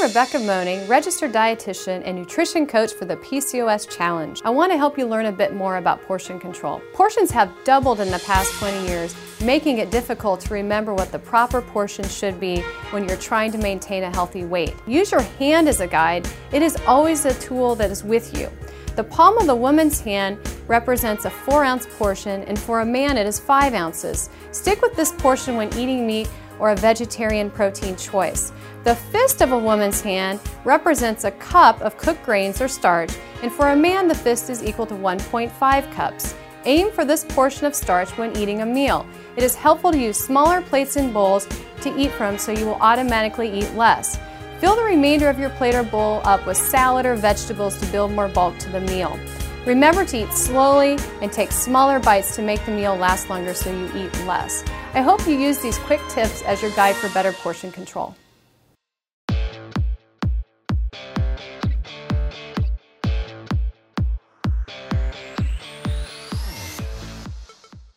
Rebecca Moaning, registered dietitian and nutrition coach for the PCOS Challenge. I want to help you learn a bit more about portion control. Portions have doubled in the past 20 years, making it difficult to remember what the proper portion should be when you're trying to maintain a healthy weight. Use your hand as a guide. It is always a tool that is with you. The palm of the woman's hand represents a 4 ounce portion and for a man it is 5 ounces. Stick with this portion when eating meat or a vegetarian protein choice. The fist of a woman's hand represents a cup of cooked grains or starch, and for a man the fist is equal to 1.5 cups. Aim for this portion of starch when eating a meal. It is helpful to use smaller plates and bowls to eat from so you will automatically eat less. Fill the remainder of your plate or bowl up with salad or vegetables to build more bulk to the meal. Remember to eat slowly and take smaller bites to make the meal last longer so you eat less. I hope you use these quick tips as your guide for better portion control.